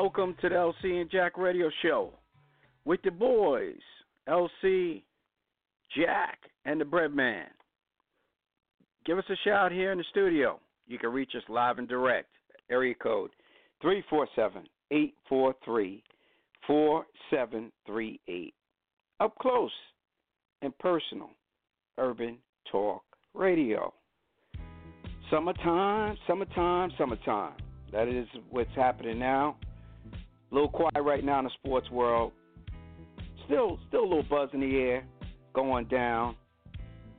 Welcome to the LC and Jack Radio Show with the boys, LC, Jack, and the Bread Man. Give us a shout here in the studio. You can reach us live and direct. Area code 347 843 4738. Up close and personal, Urban Talk Radio. Summertime, summertime, summertime. That is what's happening now. A little quiet right now in the sports world. Still, still a little buzz in the air going down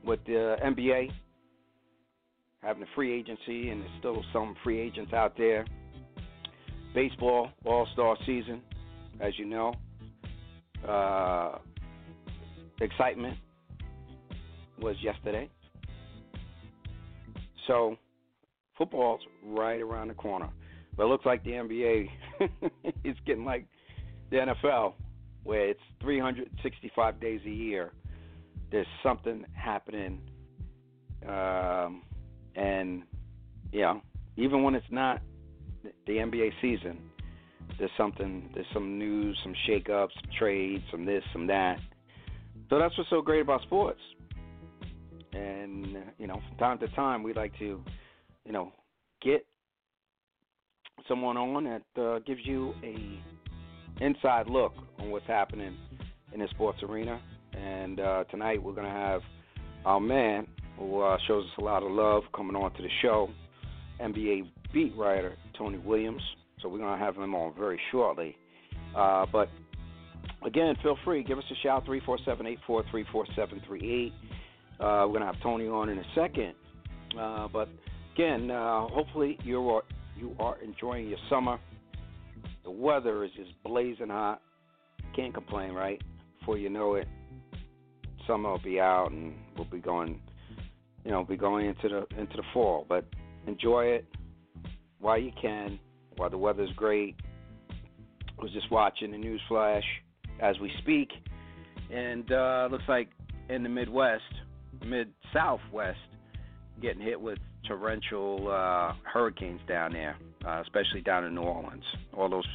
with the NBA having a free agency, and there's still some free agents out there. Baseball All Star season, as you know. Uh, excitement was yesterday. So, football's right around the corner. But it looks like the NBA is getting like the NFL, where it's 365 days a year. There's something happening, um, and you know, even when it's not the NBA season, there's something. There's some news, some shake-ups, some trades, some this, some that. So that's what's so great about sports. And you know, from time to time, we like to, you know, get someone on that uh, gives you a inside look on what's happening in the sports arena. And uh, tonight we're to have our man who uh, shows us a lot of love coming on to the show, NBA beat writer Tony Williams. So we're to have him on very shortly. Uh, but again, feel free, give us a shout 347 843 4738. Uh, We're to have Tony on in a second. Uh, but again, hopefully you are you are enjoying your summer. The weather is just blazing hot. Can't complain, right? Before you know it, summer will be out and we'll be going, you know, be going into the into the fall. But enjoy it while you can, while the weather's great. I was just watching the news flash as we speak, and uh, looks like in the Midwest, mid Southwest, getting hit with torrential uh, hurricanes down there, uh, especially down in New Orleans. All those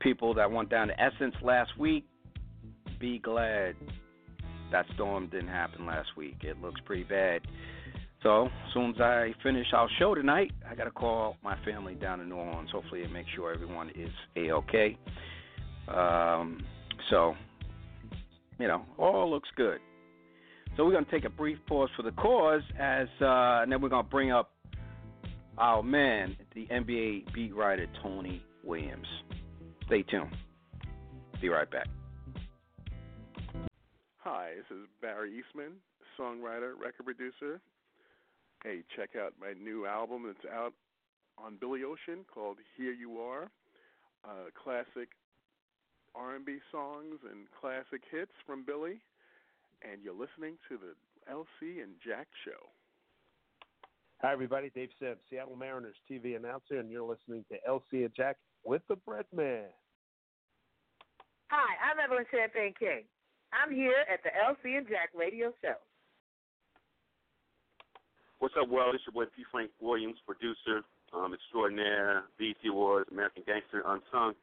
people that went down to Essence last week, be glad that storm didn't happen last week. It looks pretty bad. So as soon as I finish our show tonight, I got to call my family down in New Orleans. Hopefully, and make sure everyone is a okay. Um, so, you know, all looks good. So we're going to take a brief pause for the cause, as uh, and then we're going to bring up our man, the NBA beat writer Tony Williams. Stay tuned. Be right back. Hi, this is Barry Eastman, songwriter, record producer. Hey, check out my new album that's out on Billy Ocean called "Here You Are," uh, classic R&B songs and classic hits from Billy. And you're listening to the LC and Jack Show. Hi, everybody. Dave Sims, Seattle Mariners TV announcer, and you're listening to LC and Jack with the Bread Man. Hi, I'm Evelyn Champagne King. I'm here at the LC and Jack Radio Show. What's up, world? It's your boy P. Frank Williams, producer, um, extraordinaire, BET Awards, American Gangster, Unsung,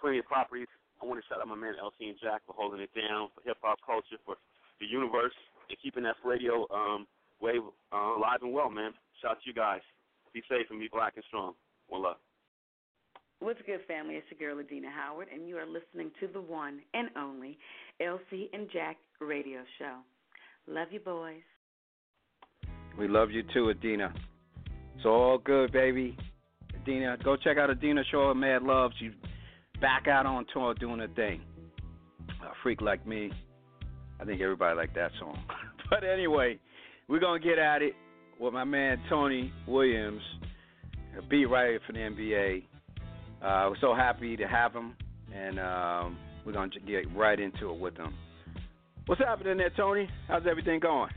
plenty of properties. I want to shout out my man LC and Jack for holding it down for hip hop culture, for the universe, and keeping that radio um, Wave uh, alive and well, man. Shout out to you guys. Be safe and be black and strong. One love. What's good, family? It's your girl, Adina Howard, and you are listening to the one and only LC and Jack radio show. Love you, boys. We love you too, Adina. It's all good, baby. Adina, go check out Adina Shaw Mad Love. She's back out on tour doing her thing. A freak like me. I think everybody liked that song. but anyway, we're gonna get at it with my man Tony Williams, a beat writer for the NBA. Uh, we're so happy to have him, and um, we're gonna get right into it with him. What's happening there, Tony? How's everything going?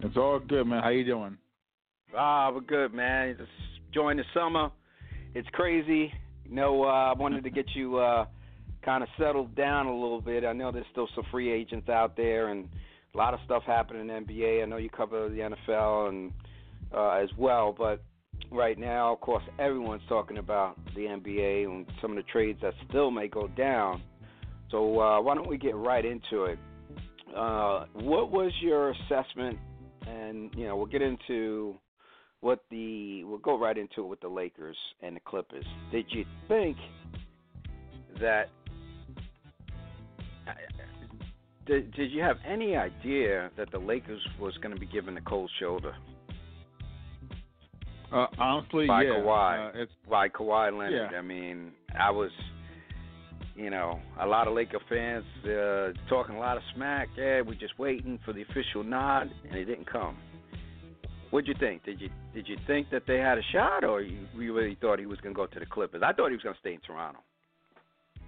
It's all good, man. How you doing? Ah, we're good, man. Just enjoying the summer. It's crazy. You know, uh, I wanted to get you uh, kind of settled down a little bit. I know there's still some free agents out there and a lot of stuff happening in NBA. I know you cover the NFL and uh, as well, but right now, of course, everyone's talking about the NBA and some of the trades that still may go down. So uh, why don't we get right into it? Uh, what was your assessment? And you know, we'll get into what the we'll go right into it with the Lakers and the Clippers. Did you think that did, did you have any idea that the Lakers was going to be given the cold shoulder? Uh, honestly, by yeah. Kawhi, uh, it's, by Kawhi Leonard. Yeah. I mean, I was, you know, a lot of Laker fans uh, talking a lot of smack. Yeah, we're just waiting for the official nod, and it didn't come. What'd you think? Did you did you think that they had a shot, or you, you really thought he was going to go to the Clippers? I thought he was going to stay in Toronto.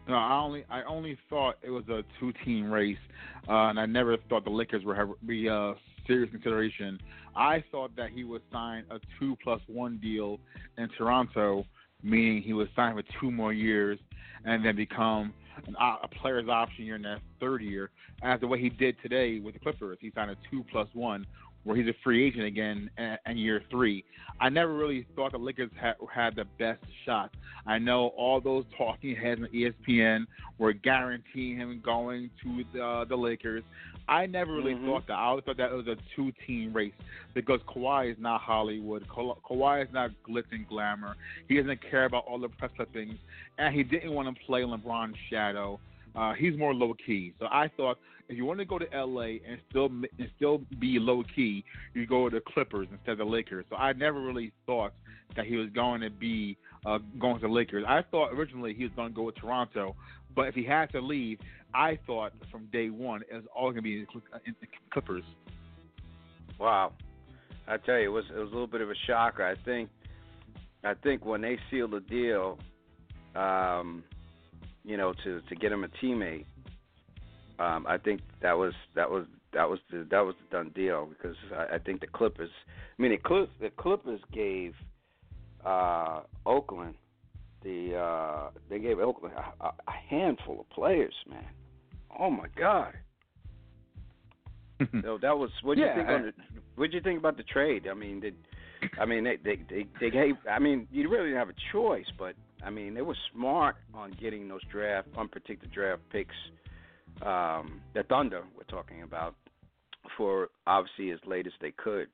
No, I only I only thought it was a two team race, uh, and I never thought the Lakers have be a serious consideration. I thought that he would sign a two plus one deal in Toronto, meaning he would sign for two more years and then become an, a player's option year in that third year. As the way he did today with the Clippers, he signed a two plus one, where he's a free agent again in year three. I never really thought the Lakers had, had the best shot. I know all those talking heads on ESPN were guaranteeing him going to the, the Lakers. I never really Mhm. thought that. I always thought that it was a two-team race because Kawhi is not Hollywood. Ka- Kawhi is not glitz and glamour. He doesn't care about all the press clippings, and he didn't want to play LeBron's shadow. Uh, he's more low key. So I thought if you want to go to LA and still and still be low key, you go to the Clippers instead of the Lakers. So I never really thought that he was going to be uh, going to the Lakers. I thought originally he was going to go with Toronto, but if he had to leave, I thought from day one it was all going to be in the in the Clippers. Wow, I tell you, it was it was a little bit of a shocker. I think, I think when they sealed the deal, um, you know, to to get him a teammate, um, I think that was that was that was the that was the done deal because I, I think the Clippers. I mean, the Clippers, the Clippers gave uh, Oakland the uh, they gave Oakland a, a handful of players, man. Oh my God. So that was what do Yeah, you think on the what do you think about the trade? I mean, did I mean they they they, they gave I mean you really didn't have a choice, but I mean they were smart on getting those draft unprotected draft picks. Um, the Thunder we're talking about for obviously as late as they could.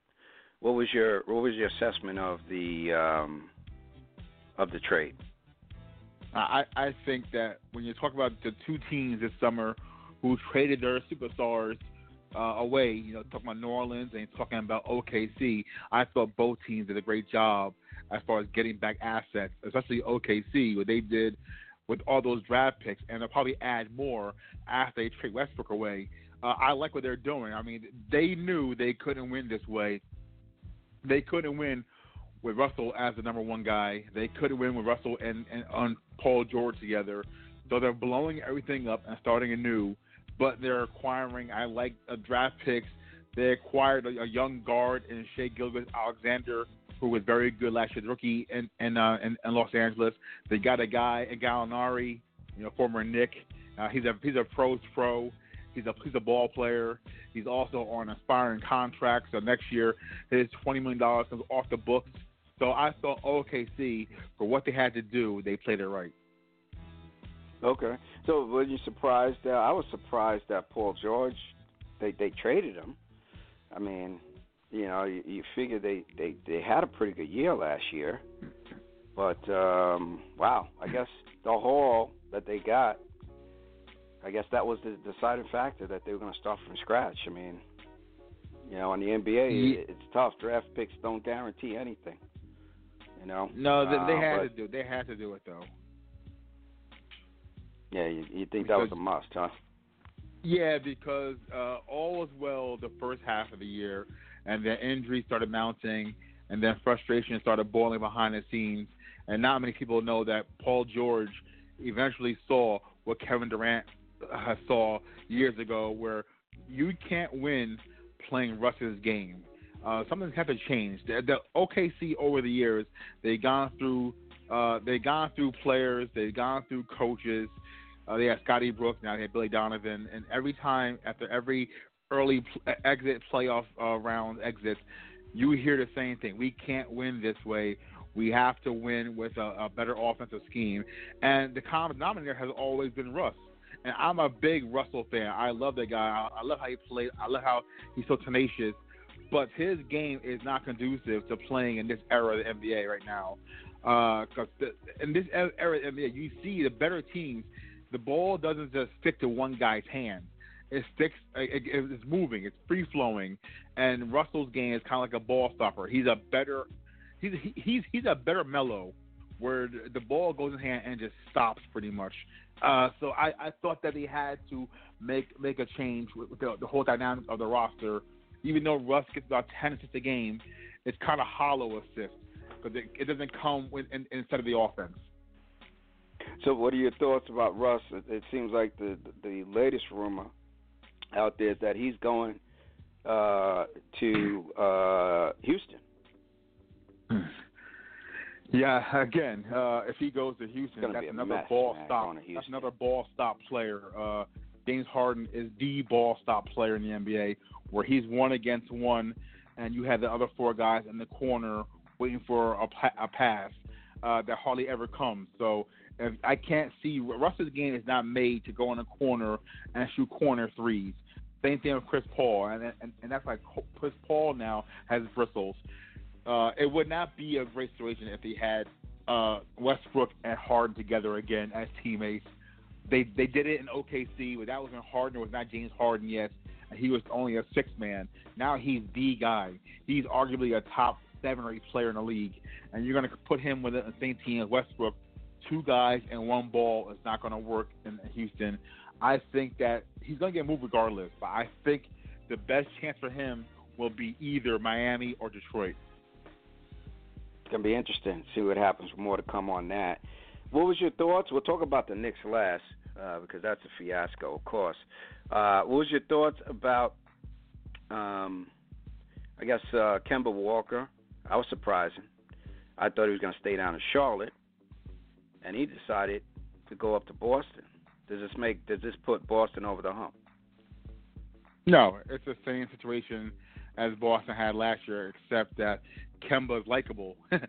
What was your what was your assessment of the um, of the trade? I I think that when you talk about the two teams this summer who traded their superstars uh, away, you know, talking about New Orleans and talking about OKC, I thought both teams did a great job as far as getting back assets, especially OKC, what they did with all those draft picks, and they'll probably add more after they trade Westbrook away. Uh, I like what they're doing. I mean, they knew they couldn't win this way. They couldn't win with Russell as the number one guy. They couldn't win with Russell and, and on Paul George together. So they're blowing everything up and starting anew. But they're acquiring. I like uh, draft picks. They acquired a, a young guard in Shai Gilgeous-Alexander, who was very good last year, the rookie in in, uh, in in Los Angeles. They got a guy in Gallinari, you know, former Knick. Uh, he's a he's a pros pro. He's a he's a ball player. He's also on aspiring contract. So next year, his twenty million dollars comes off the books. So I thought OKC for what they had to do, they played it right. Okay. So were you surprised? Uh, I was surprised that Paul George they they traded him. I mean, you know, you, you figure they they they had a pretty good year last year, but um wow, I guess the haul that they got, I guess that was the deciding factor that they were going to start from scratch. I mean, you know, in the NBA, Yeah. it's tough. Draft picks don't guarantee anything. You know. No, they, they Uh, had but- to do. They had to do it though. Yeah, you, you think that was a must, huh? Yeah, because uh, all was well the first half of the year, and then injuries started mounting, and then frustration started boiling behind the scenes. And not many people know that Paul George eventually saw what Kevin Durant uh, saw years ago, where you can't win playing Russ's game. Uh, something had to change. The, the OKC over the years, they gone through, uh, they gone through players, they've gone through coaches. Uh, they had Scotty Brooks, now they had Billy Donovan, and every time after every early pl- exit playoff uh, round exit, you hear the same thing: we can't win this way. We have to win with a, a better offensive scheme. And the common denominator has always been Russ. And I'm a big Russell fan. I love that guy. I, I love how he plays. I love how he's so tenacious. But his game is not conducive to playing in this era of the NBA right now. Because in this era of the NBA, you see the better teams, the ball doesn't just stick to one guy's hand. It sticks. It, it, it's moving. It's free flowing. And Russell's game is kind of like a ball stopper. He's a better. He's he's he's a better mellow, where the, ball goes in hand and just stops pretty much. Uh, so I, I thought that they had to make make a change with, with the, the whole dynamic of the roster. Even though Russ gets about ten assists a game, it's kind of hollow assists because it, it doesn't come with, in, instead of the offense. So, what are your thoughts about Russ? It, it seems like the the latest rumor out there is that he's going uh, to uh, Houston. Yeah, again, uh, if he goes to Houston, that's another mess, ball man, stop. That's another ball stop player. Uh, James Harden is the ball stop player in the NBA, where he's one against one, and you have the other four guys in the corner waiting for a, pa- a pass uh, that hardly ever comes. So if I can't see Russ's game is not made to go in a corner and shoot corner threes. Same thing with Chris Paul, and and, and that's like Chris Paul now has bristles. Uh, it would not be a great situation if he had uh, Westbrook and Harden together again as teammates. They they did it in OKC, but that was when Harden It was not James Harden yet, he was only a six man. Now he's the guy. He's arguably a top seven or eight player in the league, and you're going to put him with the same team as Westbrook. Two guys and one ball is not going to work in Houston. I think that he's going to get moved regardless, but I think the best chance for him will be either Miami or Detroit. It's gonna be interesting. See what happens. More to come on that. What was your thoughts? We'll talk about the Knicks last uh, because that's a fiasco, of course. Uh, what was your thoughts about? Um, I guess uh, Kemba Walker. I was surprising. I thought he was going to stay down in Charlotte, and he decided to go up to Boston. Does this make? Does this put Boston over the hump? No, it's the same situation as Boston had last year, except that Kemba's likable, and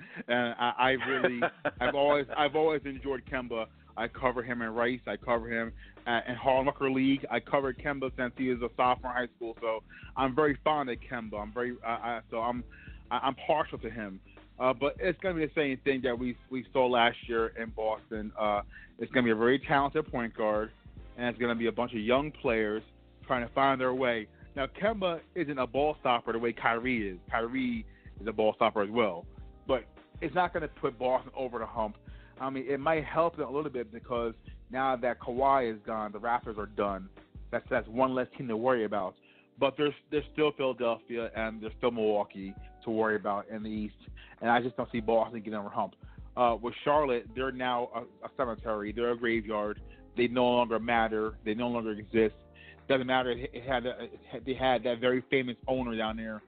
I, I really, I've always, I've always enjoyed Kemba. I cover him in Rice. I cover him at, in Harlem Rucker League. I covered Kemba since he was a sophomore in high school, so I'm very fond of Kemba. I'm very, I, I, so I'm, I, I'm partial to him. Uh, but it's going to be the same thing that we we saw last year in Boston. Uh, it's going to be a very talented point guard, and it's going to be a bunch of young players trying to find their way. Now, Kemba isn't a ball stopper the way Kyrie is. Kyrie is a ball stopper as well, but it's not going to put Boston over the hump. I mean, it might help them a little bit because now that Kawhi is gone, the Raptors are done. That's that's one less team to worry about. But there's there's still Philadelphia and there's still Milwaukee to worry about in the East, and I just don't see Boston getting over hump. Uh, with Charlotte, they're now a, a cemetery. They're a graveyard. They no longer matter. They no longer exist. Doesn't matter. It it had, it had they had that very famous owner down there.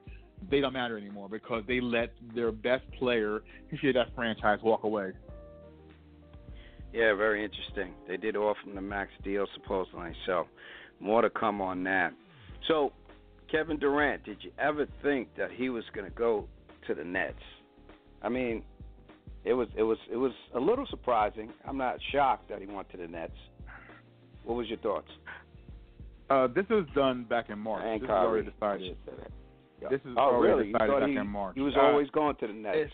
They don't matter anymore because they let their best player, of that franchise, walk away. Yeah, very interesting. They did offer him the max deal supposedly, so more to come on that. So, Kevin Durant, did you ever think that he was going to go to the Nets? I mean, it was it was it was a little surprising. I'm not shocked that he went to the Nets. What was your thoughts? Uh, this was done back in March. And this Kyrie, was already decided. I should say that. This is oh, already really? Decided back he, in March. he was Uh, always going to the Nets. if-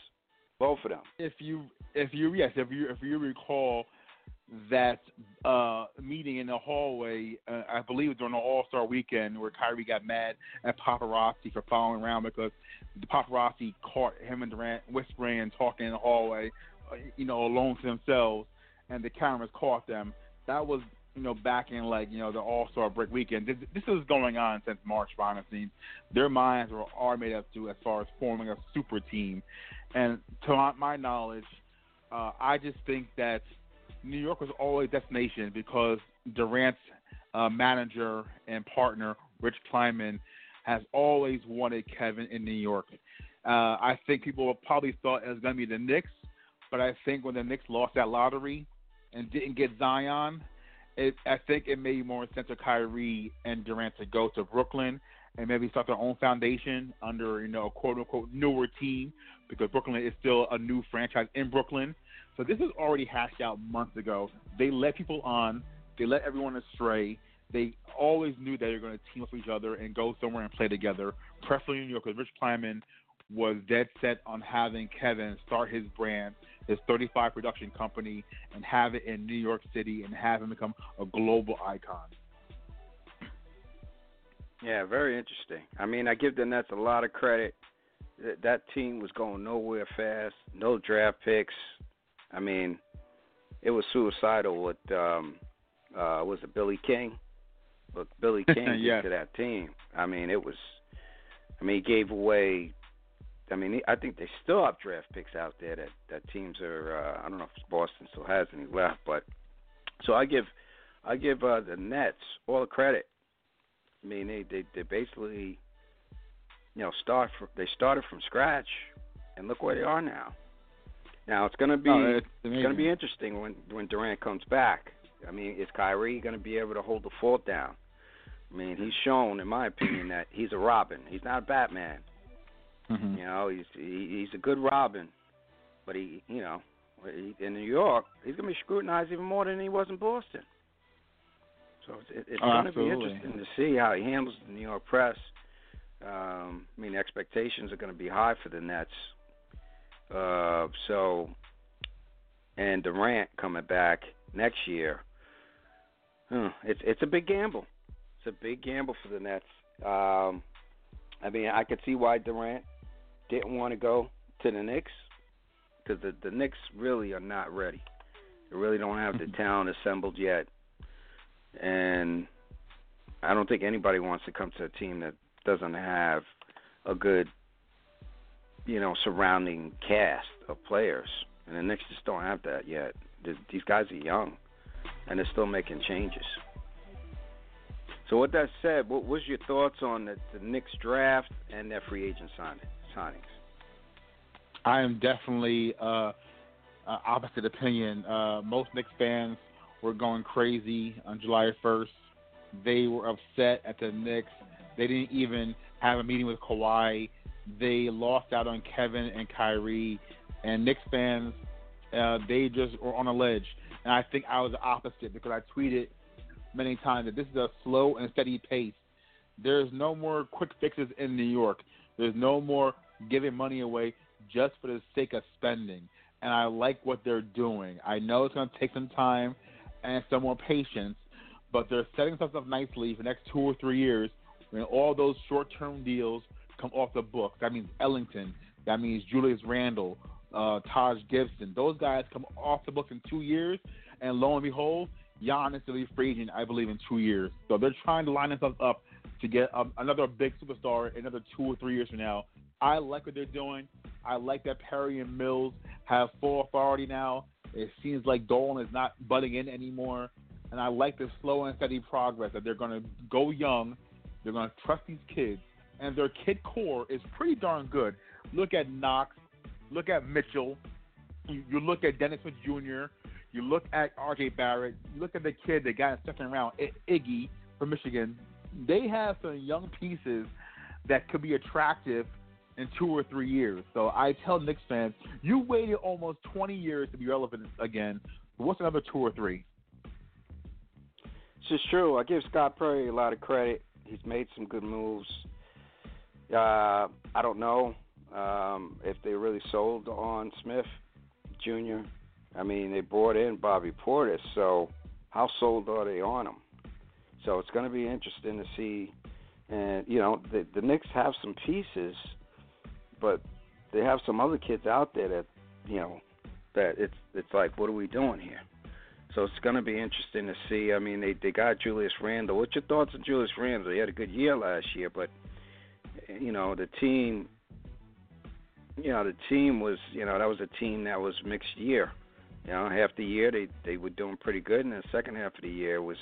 Both of them. if you if you yes if you if you recall that uh meeting in the hallway uh, I believe during the All Star weekend where Kyrie got mad at paparazzi for following around because the paparazzi caught him and Durant whispering and talking in the hallway uh, you know alone to themselves and the cameras caught them. That was you know back in like you know the All Star break weekend. This, this is going on since March scenes their minds are, are made up to as far as forming a super team. And to my, my knowledge, uh, I just think that New York was always a destination because Durant's uh, manager and partner, Rich Kleiman, has always wanted Kevin in New York. Uh, I think people probably thought it was going to be the Knicks, but I think when the Knicks lost that lottery and didn't get Zion, it, I think it made more sense for Kyrie and Durant to go to Brooklyn and maybe start their own foundation under you know a quote unquote newer team because Brooklyn is still a new franchise in Brooklyn. So this is already hashed out months ago. They let people on, they let everyone astray. They always knew that they were going to team up with each other and go somewhere and play together, preferably in New York. Because Rich Kleiman was dead set on having Kevin start his brand, his 35 production company, and have it in New York City and have him become a global icon. Yeah, very interesting. I mean, I give the Nets a lot of credit. That team was going nowhere fast. No draft picks. I mean, it was suicidal with um uh was it Billy King? Look, Billy King Yes. to that team. I mean, it was I mean, he gave away I mean, I think they still have draft picks out there that that teams are uh I don't know if Boston still has any left, but so I give I give uh the Nets all the credit. I mean, they they they basically, you know, start from they started from scratch, and look where they are now. Now it's gonna be Oh, it's it's gonna be interesting when when Durant comes back. I mean, is Kyrie gonna be able to hold the fort down? I mean, he's shown, in my opinion, that he's a Robin. He's not a Batman. Mhm. You know, he's he, he's a good Robin, but he, you know, he, in New York, he's gonna be scrutinized even more than he was in Boston. So it's, it's Oh, going to be interesting to see how he handles the New York press. Um, I mean, expectations are going to be high for the Nets. Uh, so, and Durant coming back next year. Huh, it's it's a big gamble. It's a big gamble for the Nets. Um, I mean, I could see why Durant didn't want to go to the Knicks because the the Knicks really are not ready. They really don't have the talent assembled yet, and I don't think anybody wants to come to a team that doesn't have a good, you know, surrounding cast of players. And the Knicks just don't have that yet. These guys are young, and they're still making changes. So, with that said, what was your thoughts on the, the Knicks draft and their free agent sign, signings? I am definitely uh, uh, opposite opinion. Uh, most Knicks fans were going crazy on July 1st. They were upset at the Knicks. They didn't even have a meeting with Kawhi. They lost out on Kevin and Kyrie. And Knicks fans, uh, they just were on a ledge. And I think I was the opposite because I tweeted many times that this is a slow and steady pace. There's no more quick fixes in New York. There's no more giving money away just for the sake of spending. And I like what they're doing. I know it's going to take some time and some more patience, but they're setting themselves up nicely for the next two or three years when all those short term deals come off the books. That means Ellington. That means Julius Randle, uh, Taj Gibson. Those guys come off the books in two years, and lo and behold, Giannis will be free agent, I believe, in two years. So they're trying to line themselves up to get um, another big superstar another two or three years from now. I like what they're doing. I like that Perry and Mills have full authority now. It seems like Dolan is not butting in anymore. And I like the slow and steady progress that they're going to go young. They're going to trust these kids. And their kid core is pretty darn good. Look at Knox. Look at Mitchell. You, you look at Dennis Smith Jr. You look at R.J. Barrett. You look at the kid that got in second round, Iggy from Michigan. They have some young pieces that could be attractive in two or three years. So I tell Knicks fans, you waited almost 20 years to be relevant again. What's another two or three? It's just true. I give Scott Perry a lot of credit. He's made some good moves. Uh, I don't know um, if they really sold on Smith Jr. I mean, they brought in Bobby Portis, so how sold are they on him? So it's going to be interesting to see. And you know, the, the Knicks have some pieces, but they have some other kids out there that you know that it's it's like, what are we doing here? So it's going to be interesting to see. I mean, they they got Julius Randle. What's your thoughts on Julius Randle? He had a good year last year, but you know the team. You know the team was you know that was a team that was mixed year. You know half the year they they were doing pretty good, and the second half of the year was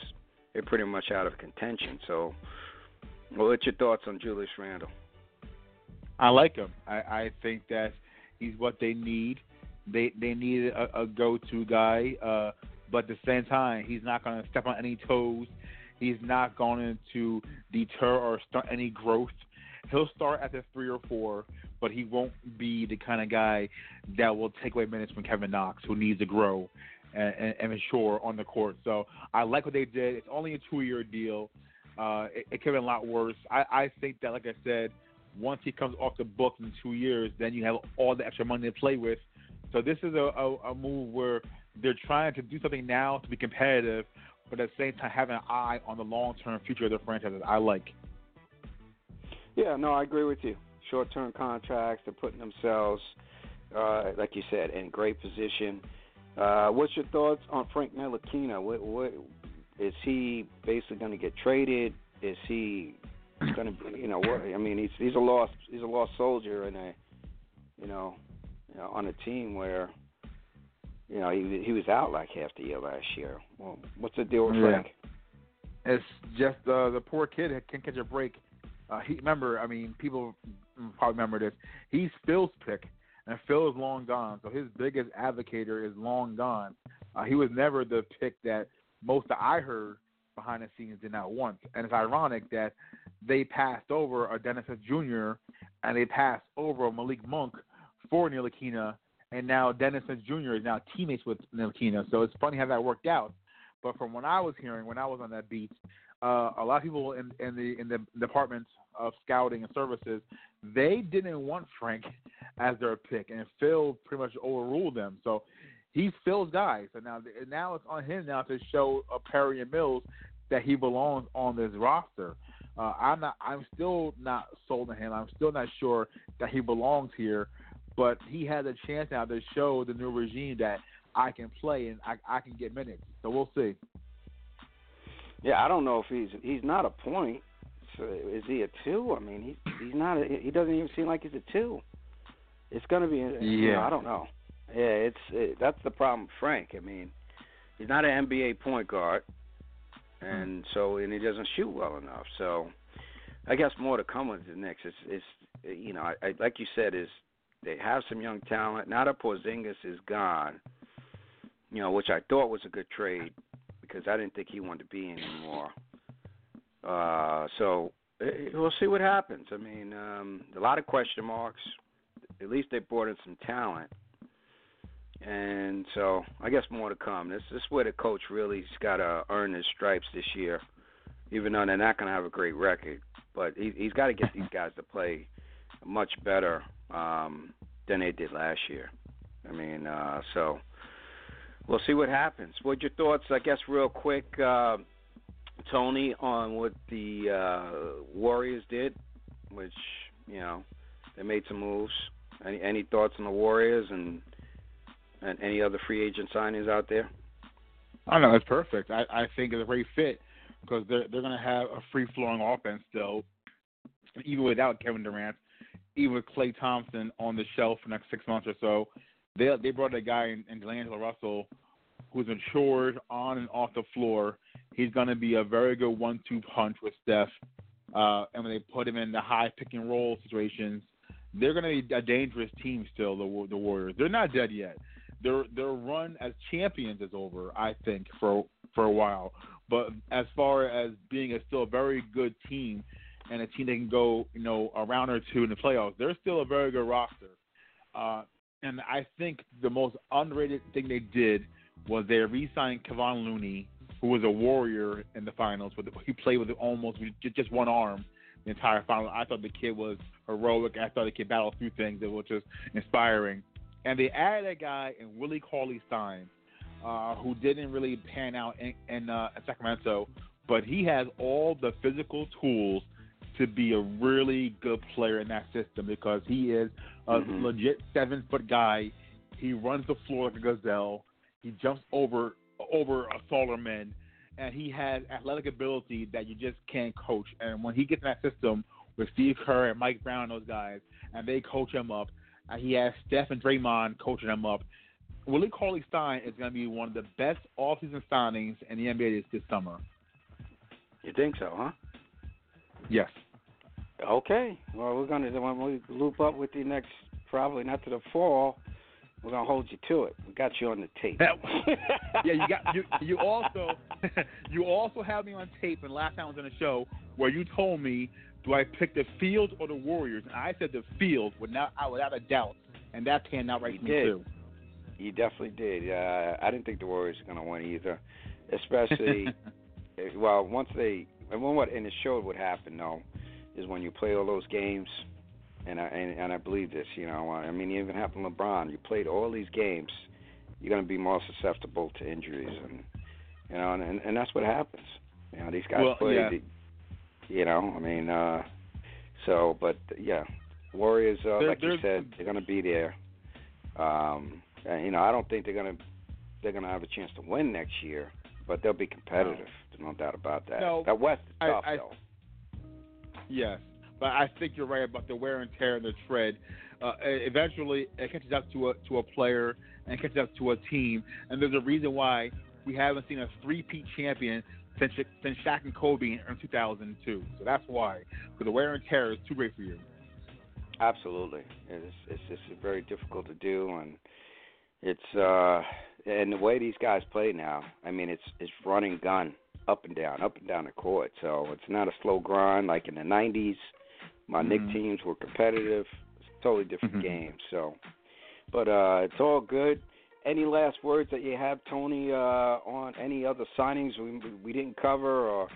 they're pretty much out of contention. So, well, what's your thoughts on Julius Randle? I like him. I, I think that he's what they need. They they need a, a go-to guy, uh, but at the same time, he's not going to step on any toes. He's not going to deter or start any growth. He'll start at the three or four, but he won't be the kind of guy that will take away minutes from Kevin Knox, who needs to grow and, and, and mature on the court. So I like what they did. It's only a two-year deal. Uh, it, it could have been a lot worse. I, I think that, like I said, once he comes off the books in two years, then you have all the extra money to play with. So this is a, a, a move where they're trying to do something now to be competitive, but at the same time have an eye on the long-term future of the franchises. I like. Yeah, no, I agree with you. Short-term contracts, they're putting themselves, uh, like you said, in great position. Uh, what's your thoughts on Frank Ntilikina? What, what is he basically going to get traded? Is he going to be, you know, what, I mean, he's he's a lost he's a lost soldier in a, you know, you know, on a team where, you know, he he was out like half the year last year. Well, what's the deal with Yeah. Frank? It's just uh, the poor kid can't catch a break. Uh, he remember, I mean, people probably remember this. He's Phil's pick, and Phil is long gone. So his biggest advocator is long gone. Uh, he was never the pick that most that I heard behind the scenes did not want. And it's ironic that they passed over a Dennis Jr. and they passed over Malik Monk for Ntilikina, and now Dennis Jr. is now teammates with Ntilikina. So it's funny how that worked out. But from what I was hearing when I was on that beat, uh, a lot of people in, in the in the departments of scouting and services, they didn't want Frank as their pick, and Phil pretty much overruled them. So he's Phil's guy. So now now it's on him now to show uh, Perry and Mills that he belongs on this roster. Uh, I'm not. I'm still not sold on him. I'm still not sure that he belongs here. But he has a chance now to show the new regime that I can play and I, I can get minutes. So we'll see. Yeah, I don't know if he's he's not a point. So is he a two? I mean, he's he's not. A, he doesn't even seem like he's a two. It's going to be. You know, Yeah. I don't know. Yeah, it's it, that's the problem, Frank. I mean, he's not an NBA point guard, and hmm. so and he doesn't shoot well enough. So, I guess more to come with the Knicks. It's, it's you know, I, I like you said, is they have some young talent. Now that Porzingis is gone, you know, which I thought was a good trade because I didn't think he wanted to be anymore. Uh, so eh, we'll see what happens. I mean, um, a lot of question marks. At least they brought in some talent, and so I guess more to come. This, this is where the coach really's got to earn his stripes this year, even though they're not going to have a great record. But he, he's got to get these guys to play much better um, than they did last year. I mean, uh, so we'll see what happens. What your thoughts? I guess real quick, uh, Tony, on what the uh, Warriors did, which you know they made some moves. Any any thoughts on the Warriors and and any other free agent signings out there? I know. It's perfect. I, I think it's a great fit because they're they're going to have a free flowing offense still, even without Kevin Durant, even with Klay Thompson on the shelf for the next six months or so. They they brought a guy in, in D'Angelo Russell who's matured on and off the floor. He's going to be a very good one-two punch with Steph. Uh, and when they put him in the high pick and roll situations, they're going to be a dangerous team still. The the Warriors. They're not dead yet. Their their run as champions is over, I think, for for a while. But as far as being a still a very good team and a team that can go, you know, a round or two in the playoffs, they're still a very good roster. Uh, and I think the most underrated thing they did was they re-signed Kevon Looney, who was a warrior in the finals. With he played with almost just one arm the entire final. I thought the kid was heroic. I thought the kid battled through things that was just inspiring. And they added a guy in Willie Cauley Stein, uh, who didn't really pan out in, in uh, Sacramento, but he has all the physical tools to be a really good player in that system because he is a Mhm. legit seven foot guy. He runs the floor like a gazelle. He jumps over over a taller men, and he has athletic ability that you just can't coach. And when he gets in that system with Steve Kerr and Mike Brown, and those guys, and they coach him up, and he has Steph and Draymond coaching him up. Willie Cauley Stein is going to be one of the best offseason signings in the NBA this, this summer. You think so, huh? Yes. Okay. Well, we're gonna when we loop up with you next, probably not to the fall. We're gonna hold you to it. We got you on the tape. yeah, you got you. You also you also have me on tape, and last time I was on the show where you told me, do I pick the Field or the Warriors? And I said the Field without without a doubt, and that panned out right You for me did. too. You definitely did. Uh, I didn't think the Warriors were gonna win either, especially well once they and when what and it showed what happened though is when you play all those games, and I and, and I believe this. You know, I mean, even happened to LeBron. You played all these games, you're gonna be more susceptible to injuries, and you know, and and, and that's what happens. You know, these guys Well, play. yeah. the- you know, I mean, uh so, but yeah, Warriors, uh, There- like you said, they're gonna be there. Um, and, you know, I don't think they're gonna they're gonna have a chance to win next year, but they'll be competitive. There's no doubt about that. No, that West is I- tough I- though. Yes, but I think you're right about the wear and tear and the tread. Uh, eventually, it catches up to a to a player and catches up to a team, and there's a reason why we haven't seen a three-peat champion since since Shaq and Kobe in 2002. So that's why, because the wear and tear is too great for you. Absolutely, it's it's just very difficult to do, and it's uh and the way these guys play now. I mean, it's it's running gun up and down, up and down the court. So it's not a slow grind like in the '90s. My Knick Mhm. teams were competitive. It's a totally different Mhm. game. So, but uh it's all good. Any last words that you have, Tony, uh, on any other signings we we didn't cover, or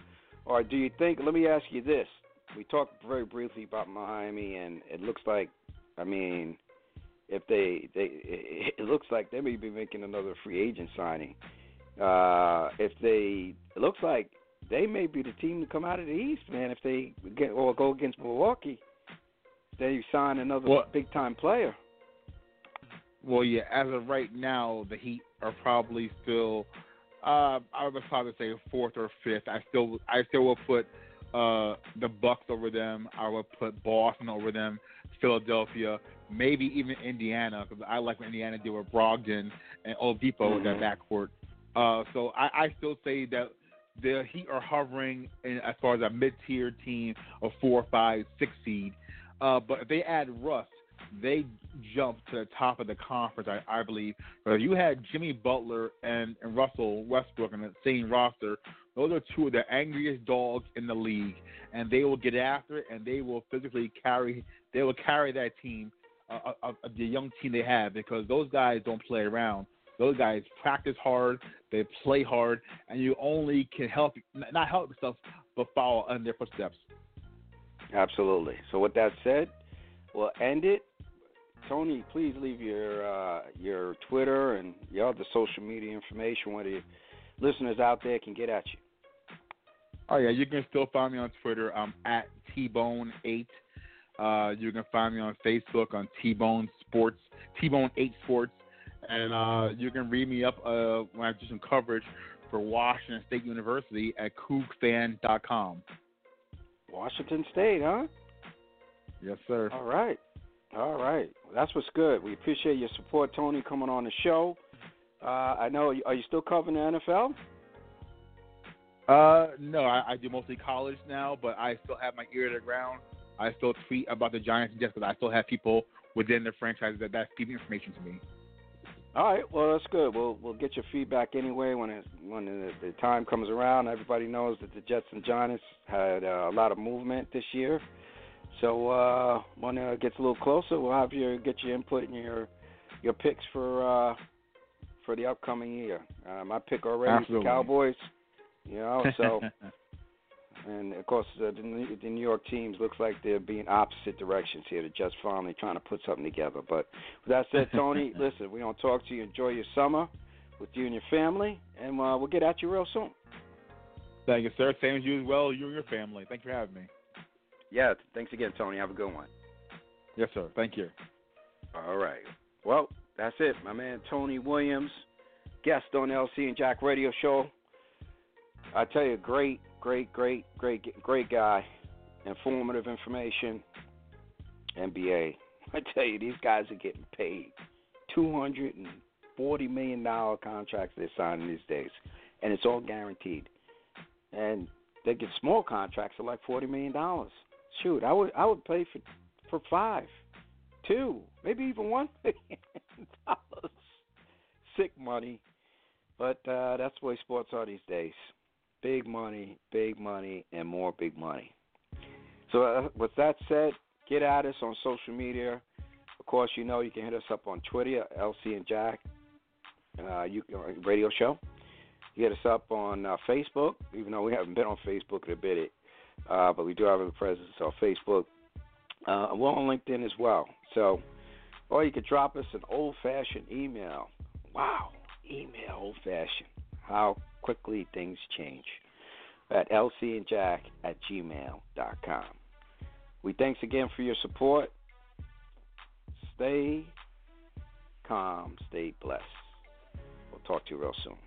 or do you think? Let me ask you this: We talked very briefly about Miami, and it looks like, I mean, if they they it looks like they may be making another free agent signing. Uh, if they, it looks like they may be the team to come out of the East, man. If they get or go against Milwaukee, they sign another Well- big time player. Well, yeah, as of right now, the Heat are probably still. Uh, I would probably say fourth or fifth. I still, I still will put uh, the Bucks over them. I would put Boston over them. Philadelphia, maybe even Indiana, because I like what Indiana did with Brogdon and Oladipo with that backcourt. Uh, so I, I still say that the Heat are hovering in, as far as a mid-tier team of four, five, six seed. Uh, but if they add Russ, they jump to the top of the conference, I, I believe. But you had Jimmy Butler and, and Russell Westbrook on the same roster, those are two of the angriest dogs in the league, and they will get after it, and they will physically carry. They will carry that team, uh, uh, uh, the young team they have, because those guys don't play around. Those guys practice hard, they play hard, and you only can help not help yourself, but follow in their footsteps. Absolutely. So with that said, we'll end it. Tony, please leave your uh, your Twitter and your other social media information where the listeners out there can get at you. Oh yeah, you can still find me on Twitter. I'm at T-Bone8. Uh, you can find me on Facebook on T-Bone Sports, T-Bone8 Sports, and uh, you can read me up uh, when I do some coverage for Washington State University at CougFan.com. Washington State, huh? Yes, sir. All right. All right. Well, that's what's good. We appreciate your support, Tony, coming on the show. Uh, I know. Are you still covering the NFL? Uh, no, I, I do mostly college now, but I still have my ear to the ground. I still tweet about the Giants just because I still have people within the franchise that that's feeding information to me. All right. Well, that's good. We'll we'll get your feedback anyway when it when the, the time comes around. Everybody knows that the Jets and Giants had uh, a lot of movement this year. So uh, when it gets a little closer, we'll have you get your input and your your picks for uh, for the upcoming year. Uh, my pick already is the Cowboys. You know, so And of course, uh, the, New- the New York teams looks like they're being opposite directions here. They're just finally trying to put something together. But with that said, Tony, listen, we don't talk to you. Enjoy your summer with you and your family, and uh, we'll get at you real soon. Thank you, sir. Same as you as well. You and your family. Thank you for having me. Yeah, thanks again, Tony. Have a good one. Yes, sir. Thank you. All right. Well, that's it. My man Tony Williams, guest on LC and Jack Radio Show. I tell you, great, great, great, great, great guy. Informative information. NBA. I tell you, these guys are getting paid two hundred and forty million dollar contracts they're signing these days, and it's all guaranteed. And they get small contracts of like forty million dollars. Shoot, I would I would pay for for five, two, maybe even one million dollars. Sick money, but uh, that's the way sports are these days. Big money, big money, and more big money. So, uh, with that said, get at us on social media. Of course, you know you can hit us up on Twitter, LC and Jack, uh, you uh, radio show. You hit us up on uh, Facebook, even though we haven't been on Facebook in a bit, uh, but we do have a presence on Facebook. Uh, we're on LinkedIn as well. So, or you could drop us an old-fashioned email. Wow, email old-fashioned. How quickly things change. At lcandjack at gmail.com. We thanks again for your support. Stay calm, stay blessed. We'll talk to you real soon.